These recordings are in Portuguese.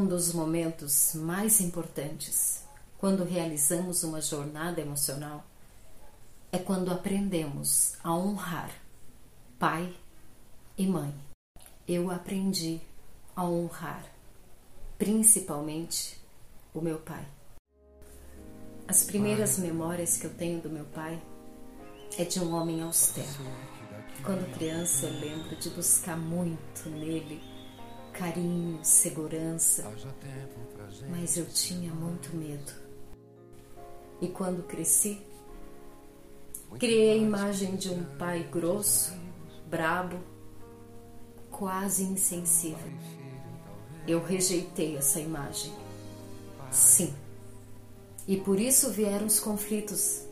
Um dos momentos mais importantes quando realizamos uma jornada emocional é quando aprendemos a honrar pai e mãe. Eu aprendi a honrar principalmente o meu pai. As primeiras memórias que eu tenho do meu pai é de um homem austero. Quando criança, eu lembro de buscar muito nele carinho, segurança, mas eu tinha muito medo. E quando cresci, criei a imagem de um pai grosso, brabo, quase insensível. Eu rejeitei essa imagem. Sim. E por isso vieram os conflitos.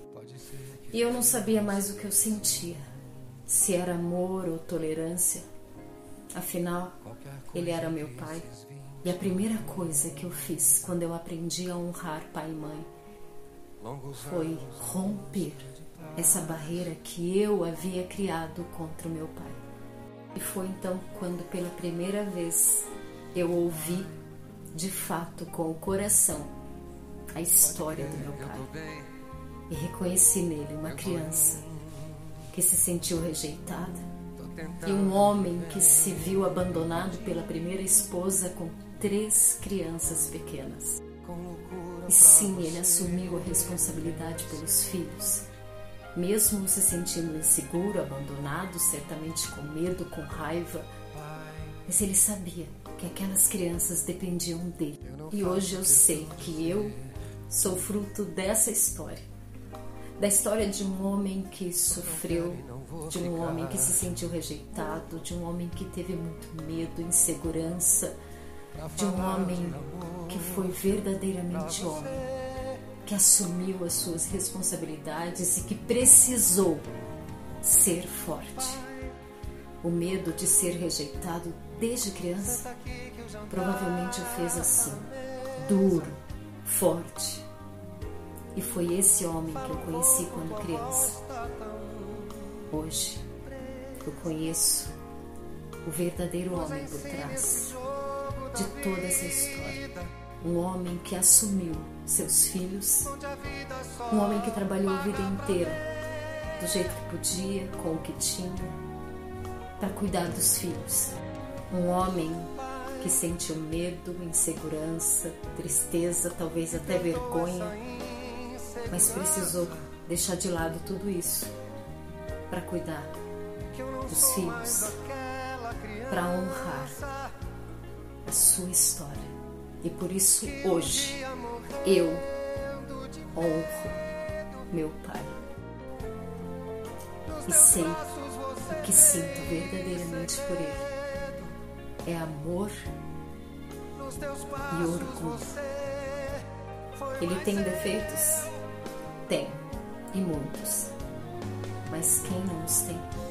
E eu não sabia mais o que eu sentia, se era amor ou tolerância. Afinal, ele era meu pai. E a primeira coisa que eu fiz quando eu aprendi a honrar pai e mãe foi romper essa barreira que eu havia criado contra o meu pai. E foi então quando pela primeira vez eu ouvi de fato com o coração a história do meu pai. E reconheci nele uma criança que se sentiu rejeitada e um homem que se viu abandonado pela primeira esposa com três crianças pequenas. E sim, ele assumiu a responsabilidade pelos filhos. Mesmo se sentindo inseguro, abandonado, certamente com medo, com raiva, mas ele sabia que aquelas crianças dependiam dele. E hoje eu sei que eu sou fruto dessa história. Da história de um homem que sofreu, de um homem que se sentiu rejeitado, de um homem que teve muito medo, insegurança, de um homem que foi verdadeiramente homem, que assumiu as suas responsabilidades e que precisou ser forte. O medo de ser rejeitado desde criança provavelmente o fez assim, duro, forte. E foi esse homem que eu conheci quando criança. Hoje eu conheço o verdadeiro homem por trás de toda essa história. Um homem que assumiu seus filhos, um homem que trabalhou a vida inteira do jeito que podia, com o que tinha, para cuidar dos filhos. Um homem que sentiu medo, insegurança, tristeza, talvez até vergonha, mas precisou deixar de lado tudo isso para cuidar dos filhos, para honrar a sua história. E por isso hoje eu honro meu pai. E sei o que sinto verdadeiramente por ele. É amor e orgulho. Ele tem defeitos? Tem, e muitos. Mas quem não os tem?